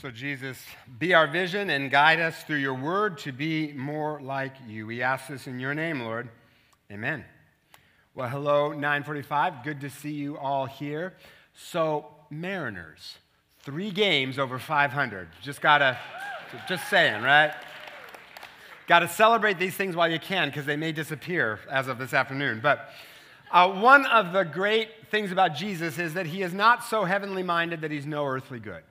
So, Jesus, be our vision and guide us through your word to be more like you. We ask this in your name, Lord. Amen. Well, hello, 945. Good to see you all here. So, Mariners, three games over 500. Just gotta, just saying, right? Got to celebrate these things while you can because they may disappear as of this afternoon. But uh, one of the great things about Jesus is that he is not so heavenly minded that he's no earthly good.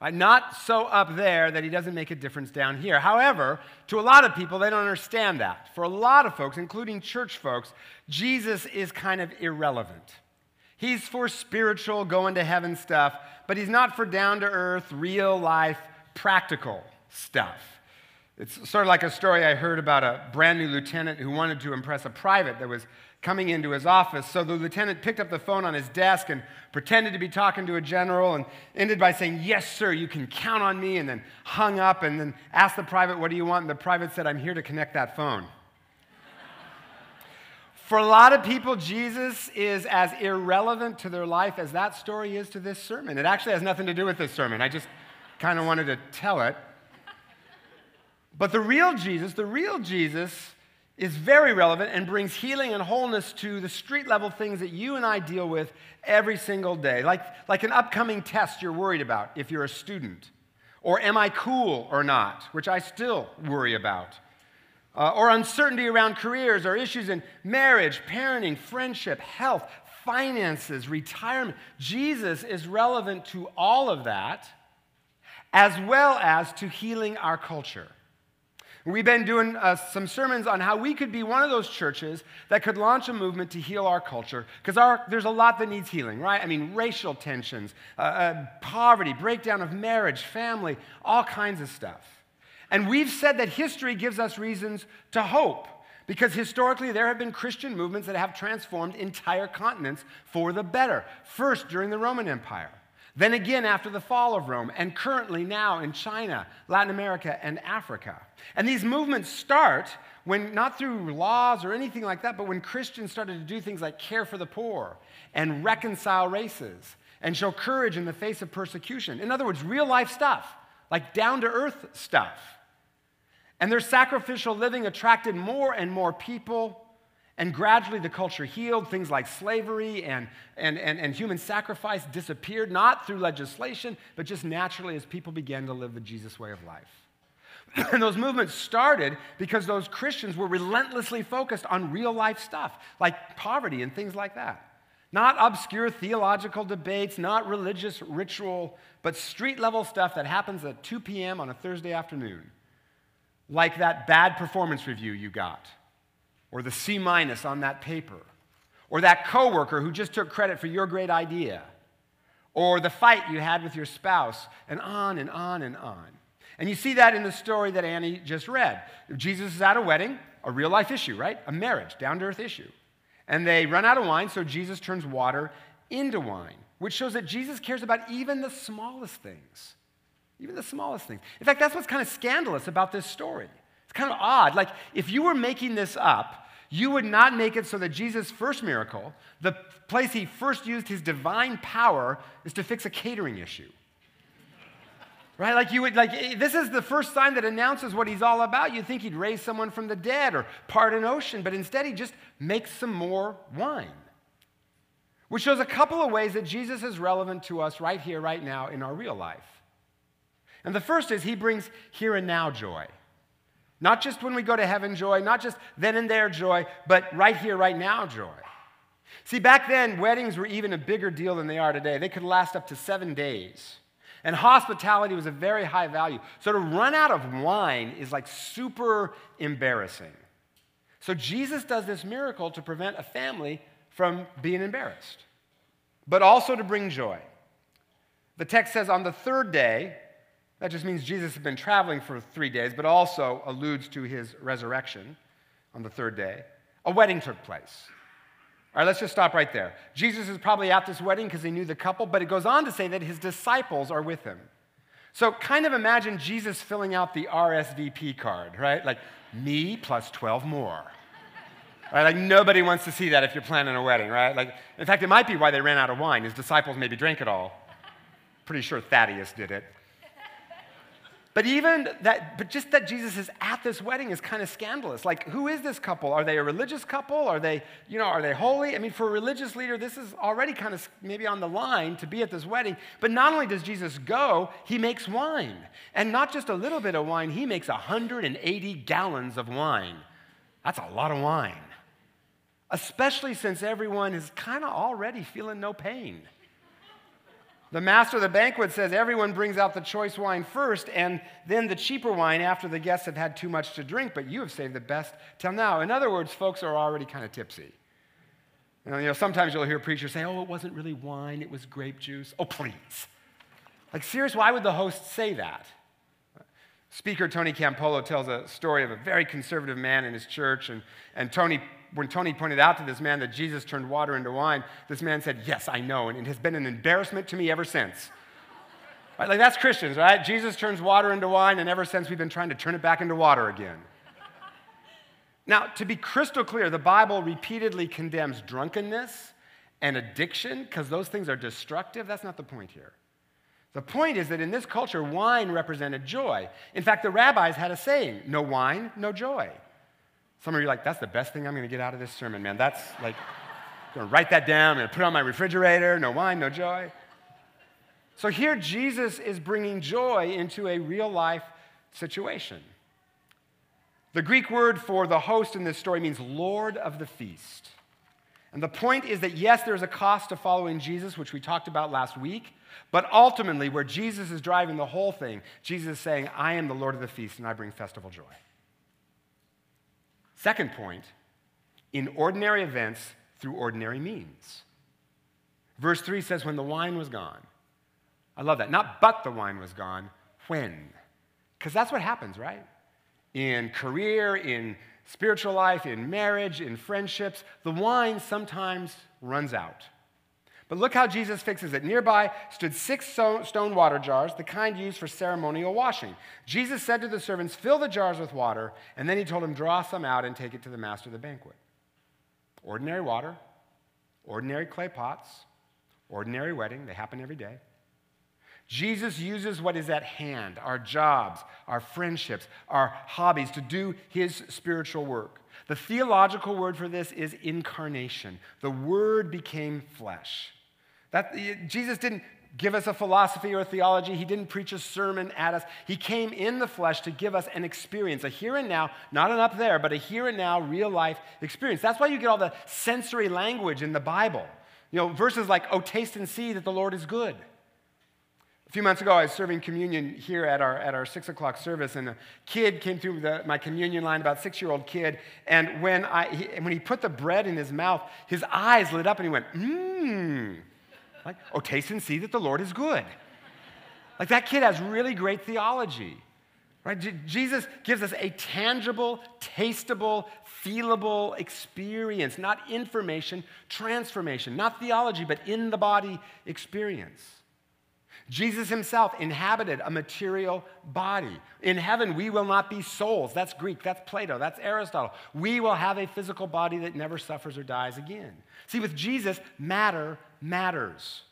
Not so up there that he doesn't make a difference down here. However, to a lot of people, they don't understand that. For a lot of folks, including church folks, Jesus is kind of irrelevant. He's for spiritual, going to heaven stuff, but he's not for down to earth, real life, practical stuff. It's sort of like a story I heard about a brand new lieutenant who wanted to impress a private that was coming into his office. So the lieutenant picked up the phone on his desk and pretended to be talking to a general and ended by saying, Yes, sir, you can count on me, and then hung up and then asked the private, What do you want? And the private said, I'm here to connect that phone. For a lot of people, Jesus is as irrelevant to their life as that story is to this sermon. It actually has nothing to do with this sermon. I just kind of wanted to tell it. But the real Jesus, the real Jesus, is very relevant and brings healing and wholeness to the street level things that you and I deal with every single day. Like, like an upcoming test you're worried about if you're a student. Or am I cool or not, which I still worry about. Uh, or uncertainty around careers or issues in marriage, parenting, friendship, health, finances, retirement. Jesus is relevant to all of that, as well as to healing our culture. We've been doing uh, some sermons on how we could be one of those churches that could launch a movement to heal our culture, because there's a lot that needs healing, right? I mean, racial tensions, uh, uh, poverty, breakdown of marriage, family, all kinds of stuff. And we've said that history gives us reasons to hope, because historically there have been Christian movements that have transformed entire continents for the better. First, during the Roman Empire. Then again after the fall of Rome, and currently now in China, Latin America, and Africa. And these movements start when, not through laws or anything like that, but when Christians started to do things like care for the poor and reconcile races and show courage in the face of persecution. In other words, real life stuff, like down to earth stuff. And their sacrificial living attracted more and more people and gradually the culture healed. Things like slavery and, and, and, and human sacrifice disappeared, not through legislation, but just naturally as people began to live the Jesus way of life. and those movements started because those Christians were relentlessly focused on real life stuff, like poverty and things like that. Not obscure theological debates, not religious ritual, but street level stuff that happens at 2 p.m. on a Thursday afternoon. Like that bad performance review you got or the C minus on that paper, or that coworker who just took credit for your great idea, or the fight you had with your spouse, and on and on and on. And you see that in the story that Annie just read. Jesus is at a wedding, a real life issue, right? A marriage, down to earth issue. And they run out of wine, so Jesus turns water into wine, which shows that Jesus cares about even the smallest things. Even the smallest things. In fact, that's what's kind of scandalous about this story. Kind of odd. Like, if you were making this up, you would not make it so that Jesus' first miracle, the place he first used his divine power, is to fix a catering issue. Right? Like you would like this is the first sign that announces what he's all about. You'd think he'd raise someone from the dead or part an ocean, but instead he just makes some more wine. Which shows a couple of ways that Jesus is relevant to us right here, right now, in our real life. And the first is he brings here and now joy. Not just when we go to heaven joy, not just then and there joy, but right here, right now joy. See, back then, weddings were even a bigger deal than they are today. They could last up to seven days. And hospitality was a very high value. So to run out of wine is like super embarrassing. So Jesus does this miracle to prevent a family from being embarrassed, but also to bring joy. The text says, on the third day, that just means Jesus had been traveling for three days, but also alludes to his resurrection on the third day. A wedding took place. All right, let's just stop right there. Jesus is probably at this wedding because he knew the couple, but it goes on to say that his disciples are with him. So kind of imagine Jesus filling out the RSVP card, right? Like me plus 12 more. Right? Like nobody wants to see that if you're planning a wedding, right? Like, in fact, it might be why they ran out of wine. His disciples maybe drank it all. Pretty sure Thaddeus did it. But even that, but just that Jesus is at this wedding is kind of scandalous. Like, who is this couple? Are they a religious couple? Are they, you know, are they holy? I mean, for a religious leader, this is already kind of maybe on the line to be at this wedding. But not only does Jesus go, he makes wine. And not just a little bit of wine, he makes 180 gallons of wine. That's a lot of wine. Especially since everyone is kind of already feeling no pain. The master of the banquet says everyone brings out the choice wine first and then the cheaper wine after the guests have had too much to drink, but you have saved the best till now. In other words, folks are already kind of tipsy. You know, you know, sometimes you'll hear preachers say, oh, it wasn't really wine, it was grape juice. Oh, please. Like, serious, why would the host say that? Speaker Tony Campolo tells a story of a very conservative man in his church, and, and Tony when Tony pointed out to this man that Jesus turned water into wine, this man said, Yes, I know, and it has been an embarrassment to me ever since. Right? Like that's Christians, right? Jesus turns water into wine, and ever since we've been trying to turn it back into water again. Now, to be crystal clear, the Bible repeatedly condemns drunkenness and addiction because those things are destructive. That's not the point here. The point is that in this culture, wine represented joy. In fact, the rabbis had a saying no wine, no joy. Some of you are like, that's the best thing I'm going to get out of this sermon, man. That's like, I'm going to write that down and put it on my refrigerator. No wine, no joy. So here, Jesus is bringing joy into a real life situation. The Greek word for the host in this story means Lord of the feast. And the point is that, yes, there's a cost to following Jesus, which we talked about last week, but ultimately, where Jesus is driving the whole thing, Jesus is saying, I am the Lord of the feast and I bring festival joy. Second point, in ordinary events through ordinary means. Verse 3 says, When the wine was gone. I love that. Not but the wine was gone, when. Because that's what happens, right? In career, in spiritual life, in marriage, in friendships, the wine sometimes runs out. But look how Jesus fixes it. Nearby stood six stone water jars, the kind used for ceremonial washing. Jesus said to the servants, Fill the jars with water, and then he told them, Draw some out and take it to the master of the banquet. Ordinary water, ordinary clay pots, ordinary wedding, they happen every day. Jesus uses what is at hand our jobs, our friendships, our hobbies to do his spiritual work. The theological word for this is incarnation. The word became flesh. That, Jesus didn't give us a philosophy or a theology. He didn't preach a sermon at us. He came in the flesh to give us an experience, a here and now, not an up there, but a here and now real life experience. That's why you get all the sensory language in the Bible. You know, verses like, oh, taste and see that the Lord is good. A few months ago, I was serving communion here at our, at our six o'clock service, and a kid came through the, my communion line, about six year old kid. And when, I, he, when he put the bread in his mouth, his eyes lit up and he went, mmm. Like, oh, taste and see that the Lord is good. Like that kid has really great theology. Right? J- Jesus gives us a tangible, tastable, feelable experience, not information, transformation, not theology, but in the body experience. Jesus himself inhabited a material body. In heaven, we will not be souls. That's Greek, that's Plato, that's Aristotle. We will have a physical body that never suffers or dies again. See, with Jesus, matter matters,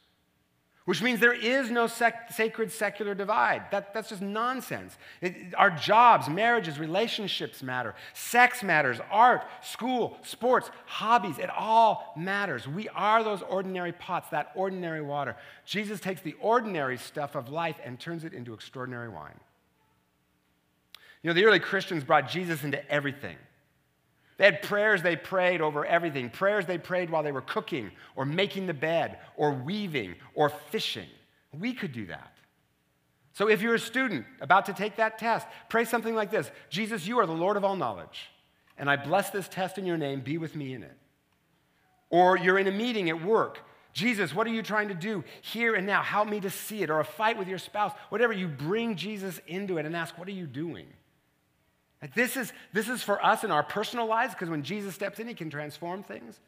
which means there is no sec- sacred secular divide. That, that's just nonsense. It, our jobs, marriages, relationships matter. Sex matters. Art, school, sports, hobbies, it all matters. We are those ordinary pots, that ordinary water. Jesus takes the ordinary stuff of life and turns it into extraordinary wine. You know, the early Christians brought Jesus into everything. They had prayers they prayed over everything, prayers they prayed while they were cooking or making the bed or weaving or fishing. We could do that. So if you're a student about to take that test, pray something like this Jesus, you are the Lord of all knowledge, and I bless this test in your name, be with me in it. Or you're in a meeting at work. Jesus, what are you trying to do here and now? Help me to see it. Or a fight with your spouse, whatever, you bring Jesus into it and ask, What are you doing? Like this, is, this is for us in our personal lives because when Jesus steps in, he can transform things.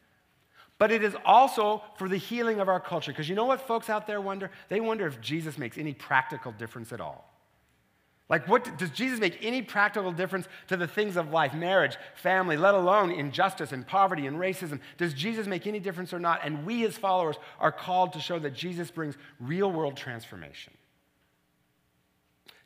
But it is also for the healing of our culture. Because you know what folks out there wonder? They wonder if Jesus makes any practical difference at all. Like, what does Jesus make any practical difference to the things of life, marriage, family, let alone injustice and poverty and racism? Does Jesus make any difference or not? And we, as followers, are called to show that Jesus brings real world transformation.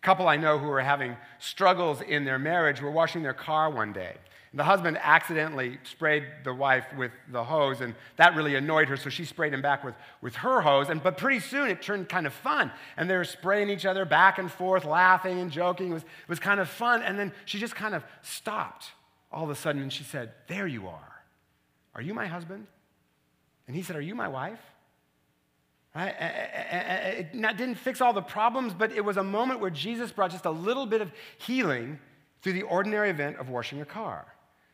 Couple I know who were having struggles in their marriage were washing their car one day. The husband accidentally sprayed the wife with the hose, and that really annoyed her, so she sprayed him back with, with her hose. And, but pretty soon it turned kind of fun, and they were spraying each other back and forth, laughing and joking. It was, it was kind of fun, and then she just kind of stopped all of a sudden, and she said, There you are. Are you my husband? And he said, Are you my wife? It didn't fix all the problems, but it was a moment where Jesus brought just a little bit of healing through the ordinary event of washing a car.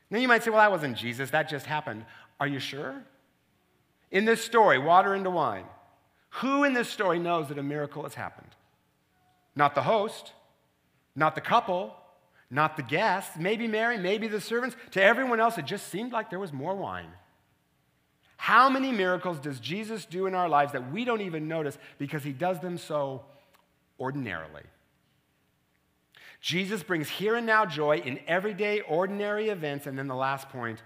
Now you might say, well, that wasn't Jesus, that just happened. Are you sure? In this story, water into wine, who in this story knows that a miracle has happened? Not the host, not the couple, not the guests, maybe Mary, maybe the servants. To everyone else, it just seemed like there was more wine. How many miracles does Jesus do in our lives that we don't even notice because he does them so ordinarily? Jesus brings here and now joy in everyday, ordinary events, and then the last point,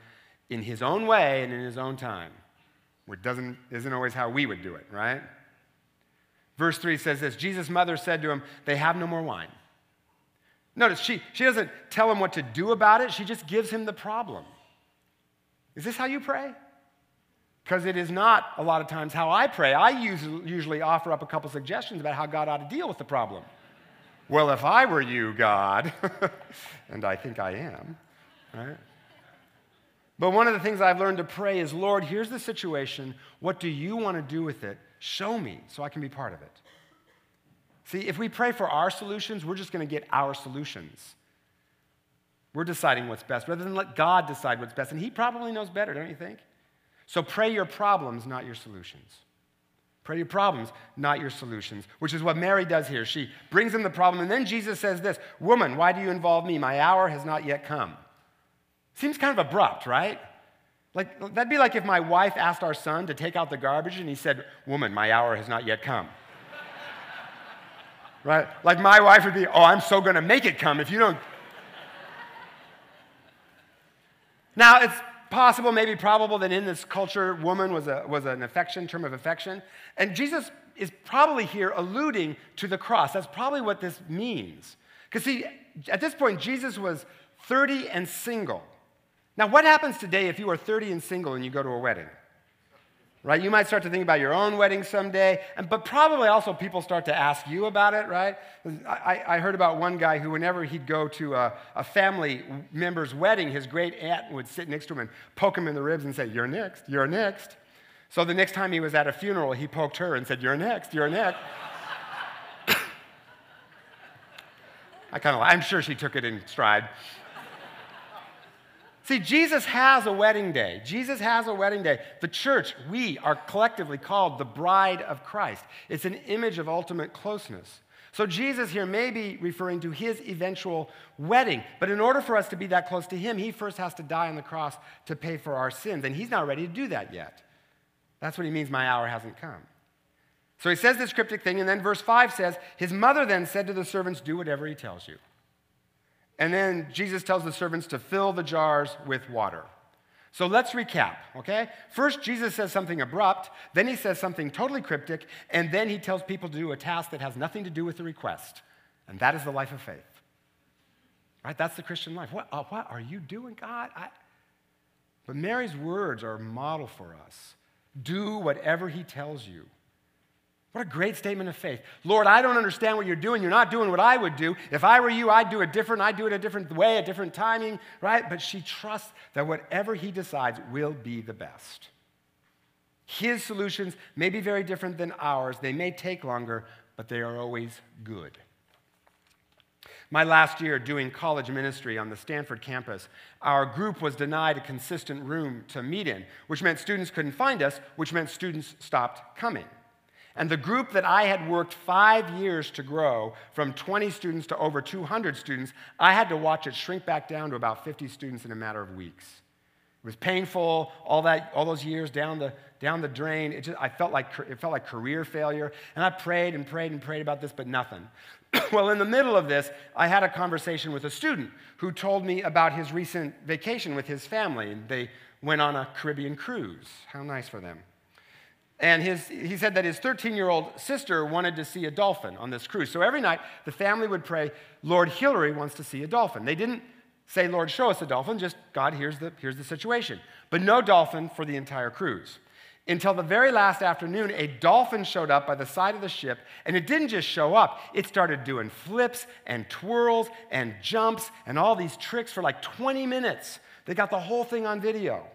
in his own way and in his own time, which doesn't, isn't always how we would do it, right? Verse 3 says this Jesus' mother said to him, They have no more wine. Notice, she, she doesn't tell him what to do about it, she just gives him the problem. Is this how you pray? Because it is not a lot of times how I pray. I usually offer up a couple suggestions about how God ought to deal with the problem. Well, if I were you, God, and I think I am, right? But one of the things I've learned to pray is, Lord, here's the situation. What do you want to do with it? Show me so I can be part of it. See, if we pray for our solutions, we're just going to get our solutions. We're deciding what's best rather than let God decide what's best. And He probably knows better, don't you think? So pray your problems, not your solutions. Pray your problems, not your solutions, which is what Mary does here. She brings him the problem, and then Jesus says this Woman, why do you involve me? My hour has not yet come. Seems kind of abrupt, right? Like, that'd be like if my wife asked our son to take out the garbage and he said, Woman, my hour has not yet come. right? Like my wife would be, Oh, I'm so to make it come if you don't. Now, it's possible, maybe probable, that in this culture, woman was, a, was an affection, term of affection. And Jesus is probably here alluding to the cross. That's probably what this means. Because, see, at this point, Jesus was 30 and single. Now, what happens today if you are 30 and single and you go to a wedding? Right? You might start to think about your own wedding someday, and, but probably also people start to ask you about it, right? I, I heard about one guy who, whenever he'd go to a, a, family member's wedding, his great aunt would sit next to him and poke him in the ribs and say, You're next, you're next. So the next time he was at a funeral, he poked her and said, You're next, you're next. I kind of, I'm sure she took it in stride. See, Jesus has a wedding day. Jesus has a wedding day. The church, we are collectively called the bride of Christ. It's an image of ultimate closeness. So, Jesus here may be referring to his eventual wedding, but in order for us to be that close to him, he first has to die on the cross to pay for our sins, and he's not ready to do that yet. That's what he means, my hour hasn't come. So he says this cryptic thing, and then verse 5 says, His mother then said to the servants, Do whatever he tells you. And then Jesus tells the servants to fill the jars with water. So let's recap, okay? First, Jesus says something abrupt, then he says something totally cryptic, and then he tells people to do a task that has nothing to do with the request. And that is the life of faith. Right? That's the Christian life. What, uh, what are you doing, God? I... But Mary's words are a model for us. Do whatever he tells you. What a great statement of faith. Lord, I don't understand what you're doing. You're not doing what I would do. If I were you, I'd do it different. I'd do it a different way, a different timing, right? But she trusts that whatever he decides will be the best. His solutions may be very different than ours. They may take longer, but they are always good. My last year doing college ministry on the Stanford campus, our group was denied a consistent room to meet in, which meant students couldn't find us, which meant students stopped coming. And the group that I had worked five years to grow from 20 students to over 200 students, I had to watch it shrink back down to about 50 students in a matter of weeks. It was painful, all, that, all those years down the, down the drain. It just, I felt like, it felt like career failure. And I prayed and prayed and prayed about this, but nothing. well, in the middle of this, I had a conversation with a student who told me about his recent vacation with his family. They went on a Caribbean cruise. How nice for them. And his, he said that his 13 year old sister wanted to see a dolphin on this cruise. So every night, the family would pray, Lord, Hillary wants to see a dolphin. They didn't say, Lord, show us a dolphin, just God, here's the, here's the situation. But no dolphin for the entire cruise. Until the very last afternoon, a dolphin showed up by the side of the ship, and it didn't just show up, it started doing flips and twirls and jumps and all these tricks for like 20 minutes. They got the whole thing on video.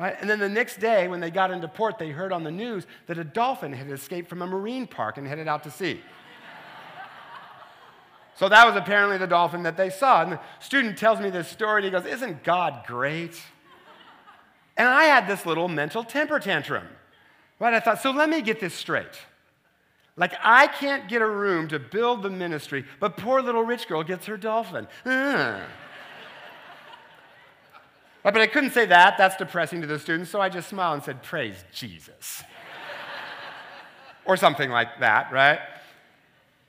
Right? And then the next day, when they got into port, they heard on the news that a dolphin had escaped from a marine park and headed out to sea. so that was apparently the dolphin that they saw. And the student tells me this story, and he goes, Isn't God great? And I had this little mental temper tantrum. Right? I thought, so let me get this straight. Like, I can't get a room to build the ministry, but poor little rich girl gets her dolphin. Uh. But I couldn't say that. That's depressing to the students. So I just smiled and said, Praise Jesus. or something like that, right?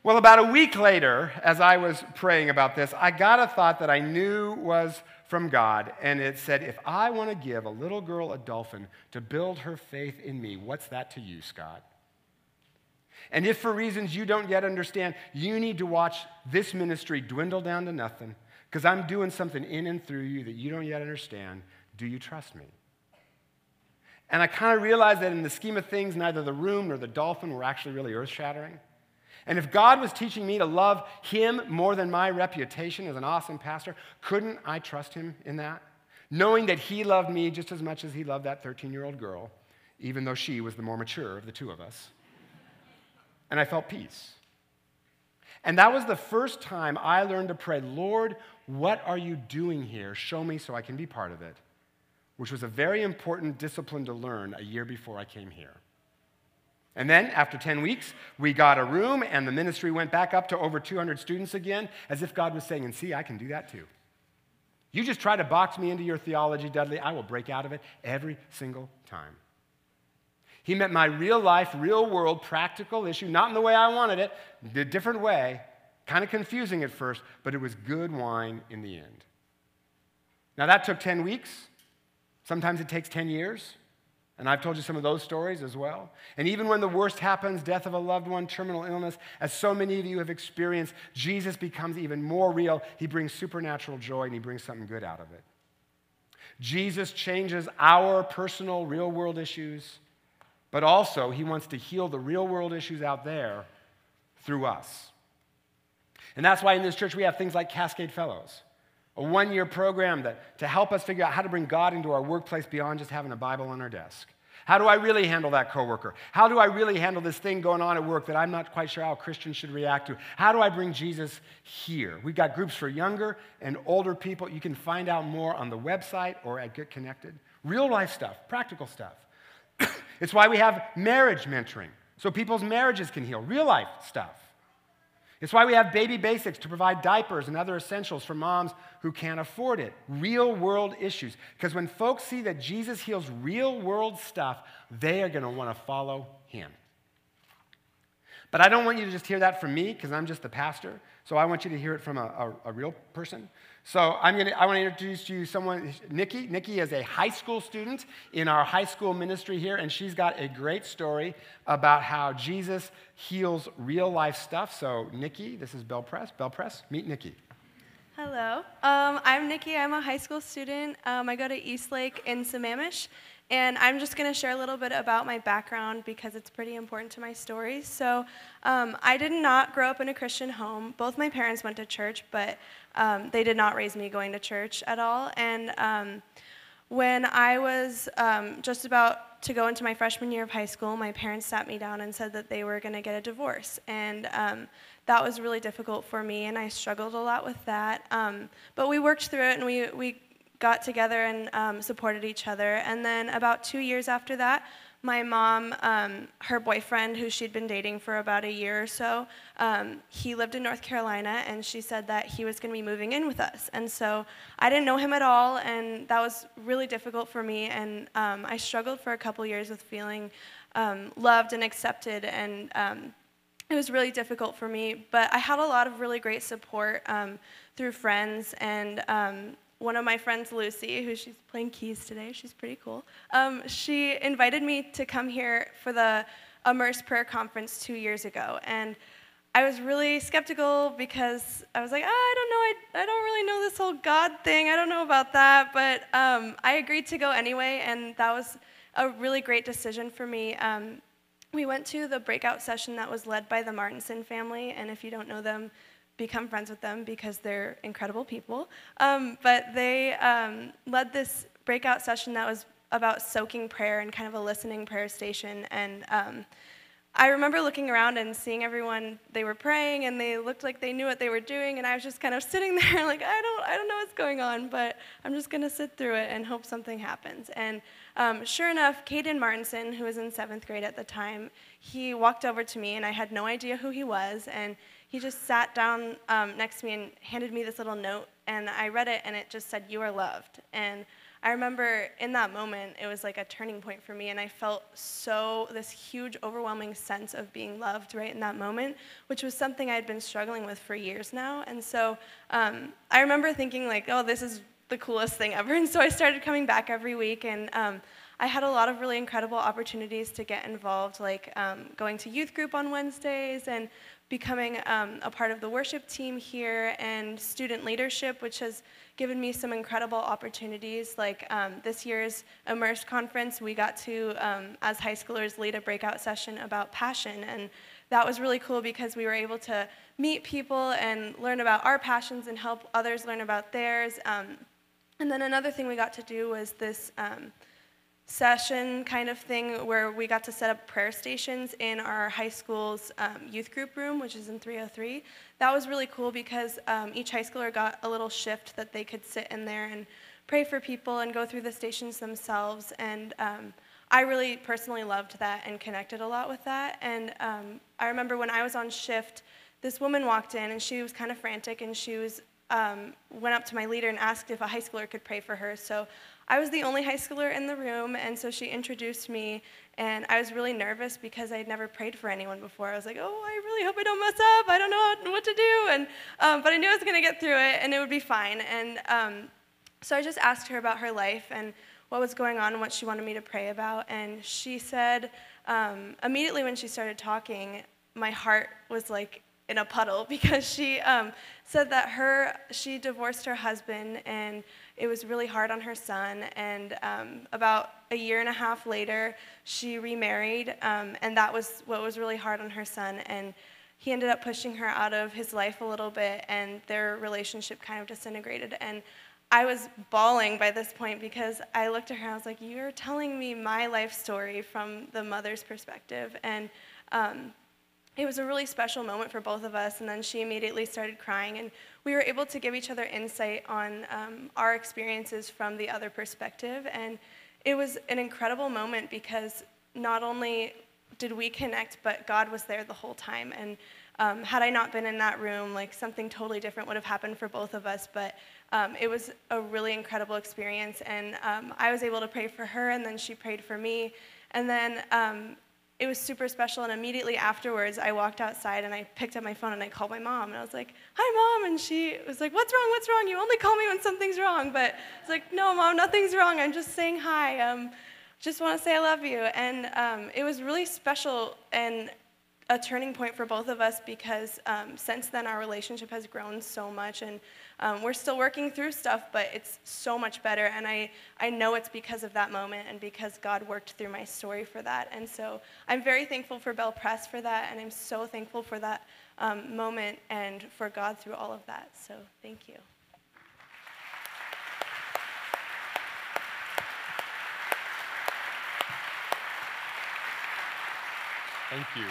Well, about a week later, as I was praying about this, I got a thought that I knew was from God. And it said, If I want to give a little girl a dolphin to build her faith in me, what's that to you, Scott? And if for reasons you don't yet understand, you need to watch this ministry dwindle down to nothing because I'm doing something in and through you that you don't yet understand. Do you trust me? And I kind of realized that in the scheme of things, neither the room nor the dolphin were actually really earth shattering. And if God was teaching me to love Him more than my reputation as an awesome pastor, couldn't I trust Him in that? Knowing that He loved me just as much as He loved that 13 year old girl, even though she was the more mature of the two of us. And I felt peace. And that was the first time I learned to pray, Lord, what are you doing here? Show me so I can be part of it, which was a very important discipline to learn a year before I came here. And then, after 10 weeks, we got a room, and the ministry went back up to over 200 students again, as if God was saying, And see, I can do that too. You just try to box me into your theology, Dudley, I will break out of it every single time. He met my real life, real world, practical issue, not in the way I wanted it, a different way, kind of confusing at first, but it was good wine in the end. Now, that took 10 weeks. Sometimes it takes 10 years. And I've told you some of those stories as well. And even when the worst happens death of a loved one, terminal illness as so many of you have experienced Jesus becomes even more real. He brings supernatural joy and he brings something good out of it. Jesus changes our personal, real world issues but also he wants to heal the real world issues out there through us. And that's why in this church we have things like Cascade Fellows, a one year program that, to help us figure out how to bring God into our workplace beyond just having a Bible on our desk. How do I really handle that coworker? How do I really handle this thing going on at work that I'm not quite sure how Christians should react to? How do I bring Jesus here? We've got groups for younger and older people. You can find out more on the website or at Get Connected. Real life stuff, practical stuff. it's why we have marriage mentoring, so people's marriages can heal, real life stuff. It's why we have baby basics to provide diapers and other essentials for moms who can't afford it. Real world issues. Because when folks see that Jesus heals real world stuff, they are going to want to follow him. But I don't want you to just hear that from me because I'm just the pastor. So I want you to hear it from a, a, a real person. So I'm gonna, I want to introduce to you someone, Nikki. Nikki is a high school student in our high school ministry here, and she's got a great story about how Jesus heals real life stuff. So Nikki, this is BelPres. Bell Press, meet Nikki. Hello, um, I'm Nikki. I'm a high school student. Um, I go to Eastlake in Sammamish, and I'm just going to share a little bit about my background because it's pretty important to my story. So, um, I did not grow up in a Christian home. Both my parents went to church, but um, they did not raise me going to church at all. And um, when I was um, just about to go into my freshman year of high school, my parents sat me down and said that they were going to get a divorce. And um, that was really difficult for me, and I struggled a lot with that. Um, but we worked through it, and we, we got together and um, supported each other. And then about two years after that, my mom, um, her boyfriend, who she'd been dating for about a year or so, um, he lived in North Carolina, and she said that he was going to be moving in with us. And so I didn't know him at all, and that was really difficult for me. And um, I struggled for a couple years with feeling um, loved and accepted, and um, it was really difficult for me. But I had a lot of really great support um, through friends and one of my friends, Lucy, who she's playing keys today, she's pretty cool. Um, she invited me to come here for the Immerse Prayer Conference two years ago, and I was really skeptical because I was like, oh, I don't know, I, I don't really know this whole God thing. I don't know about that, but um, I agreed to go anyway, and that was a really great decision for me. Um, we went to the breakout session that was led by the Martinson family, and if you don't know them, become friends with them because they're incredible people. Um, but they um, led this breakout session that was about soaking prayer and kind of a listening prayer station. And um, I remember looking around and seeing everyone, they were praying and they looked like they knew what they were doing. And I was just kind of sitting there like, I don't, I don't know what's going on, but I'm just going to sit through it and hope something happens. And um, sure enough, Caden Martinson, who was in seventh grade at the time, he walked over to me and I had no idea who he was. And he just sat down um, next to me and handed me this little note. And I read it and it just said, You are loved. And I remember in that moment, it was like a turning point for me, and I felt so, this huge, overwhelming sense of being loved right in that moment, which was something I had been struggling with for years now. And so um, I remember thinking, like, oh, this is the coolest thing ever. And so I started coming back every week, and um, I had a lot of really incredible opportunities to get involved, like um, going to youth group on Wednesdays and becoming um, a part of the worship team here and student leadership, which has given me some incredible opportunities. Like um, this year's Immerse conference, we got to, um, as high schoolers, lead a breakout session about passion. And that was really cool because we were able to meet people and learn about our passions and help others learn about theirs. Um, and then another thing we got to do was this um, session kind of thing where we got to set up prayer stations in our high school's um, youth group room, which is in 303. That was really cool because um, each high schooler got a little shift that they could sit in there and pray for people and go through the stations themselves. And um, I really personally loved that and connected a lot with that. And um, I remember when I was on shift, this woman walked in and she was kind of frantic and she was um, went up to my leader and asked if a high schooler could pray for her. So I was the only high schooler in the room, and so she introduced me, and I was really nervous because I had never prayed for anyone before. I was like, oh, I really hope I don't mess up. I don't know what to do, and um, but I knew I was going to get through it, and it would be fine. And um, so I just asked her about her life and what was going on and what she wanted me to pray about, and she said um, immediately when she started talking, my heart was like in a puddle because she um, said that her she divorced her husband and it was really hard on her son. And um, about a year and a half later, she remarried, um, and that was what was really hard on her son. And he ended up pushing her out of his life a little bit, and their relationship kind of disintegrated. And I was bawling by this point because I looked at her and I was like, You're telling me my life story from the mother's perspective. And um, it was a really special moment for both of us. And then she immediately started crying. And we were able to give each other insight on um, our experiences from the other perspective. And it was an incredible moment because not only did we connect, but God was there the whole time. And um, had I not been in that room, like something totally different would have happened for both of us. But um, it was a really incredible experience. And um, I was able to pray for her, and then she prayed for me. And then um, it was super special. And immediately afterwards, I walked outside and I picked up my phone and I called my mom. And I was like, Hi, mom. And she was like, What's wrong? What's wrong? You only call me when something's wrong. But it's like, No, mom, nothing's wrong. I'm just saying hi. Um, just want to say I love you. And um, it was really special and a turning point for both of us because um, since then our relationship has grown so much and um, we're still working through stuff but it's so much better and I, I know it's because of that moment and because god worked through my story for that and so i'm very thankful for BelPres for that and i'm so thankful for that um, moment and for god through all of that so thank you Thank you.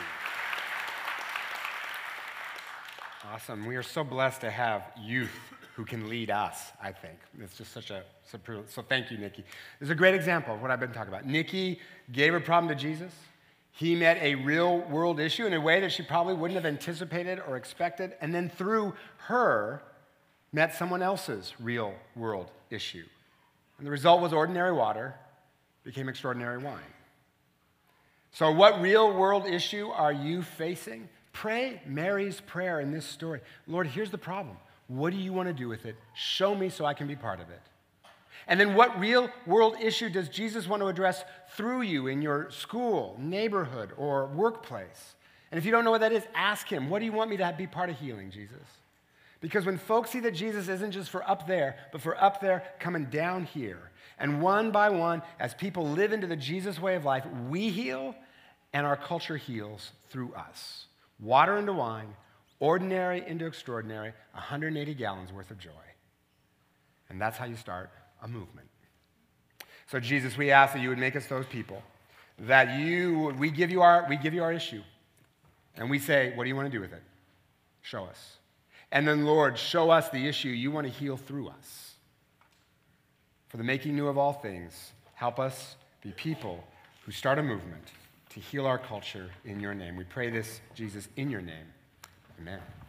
Awesome. We are so blessed to have youth who can lead us, I think. It's just such a, so thank you, Nikki. This is a great example of what I've been talking about. Nikki gave her problem to Jesus. He met a real world issue in a way that she probably wouldn't have anticipated or expected, and then through her, met someone else's real world issue. And the result was ordinary water became extraordinary wine. So, what real world issue are you facing? Pray Mary's prayer in this story. Lord, here's the problem What do you want to do with it? Show me so I can be part of it. And then, what real world issue does Jesus want to address through you in your school, neighborhood, or workplace? And if you don't know what that is, ask him, What do you want me to be part of healing, Jesus? Because when folks see that Jesus isn't just for up there, but for up there coming down here, and one by one, as people live into the Jesus way of life, we heal and our culture heals through us. Water into wine, ordinary into extraordinary, 180 gallons worth of joy. And that's how you start a movement. So, Jesus, we ask that you would make us those people, that you, we give you our, we give you our issue, and we say, what do you want to do with it? Show us. And then, Lord, show us the issue you want to heal through us. For the making new of all things, help us be people who start a movement to heal our culture in your name. We pray this, Jesus, in your name. Amen.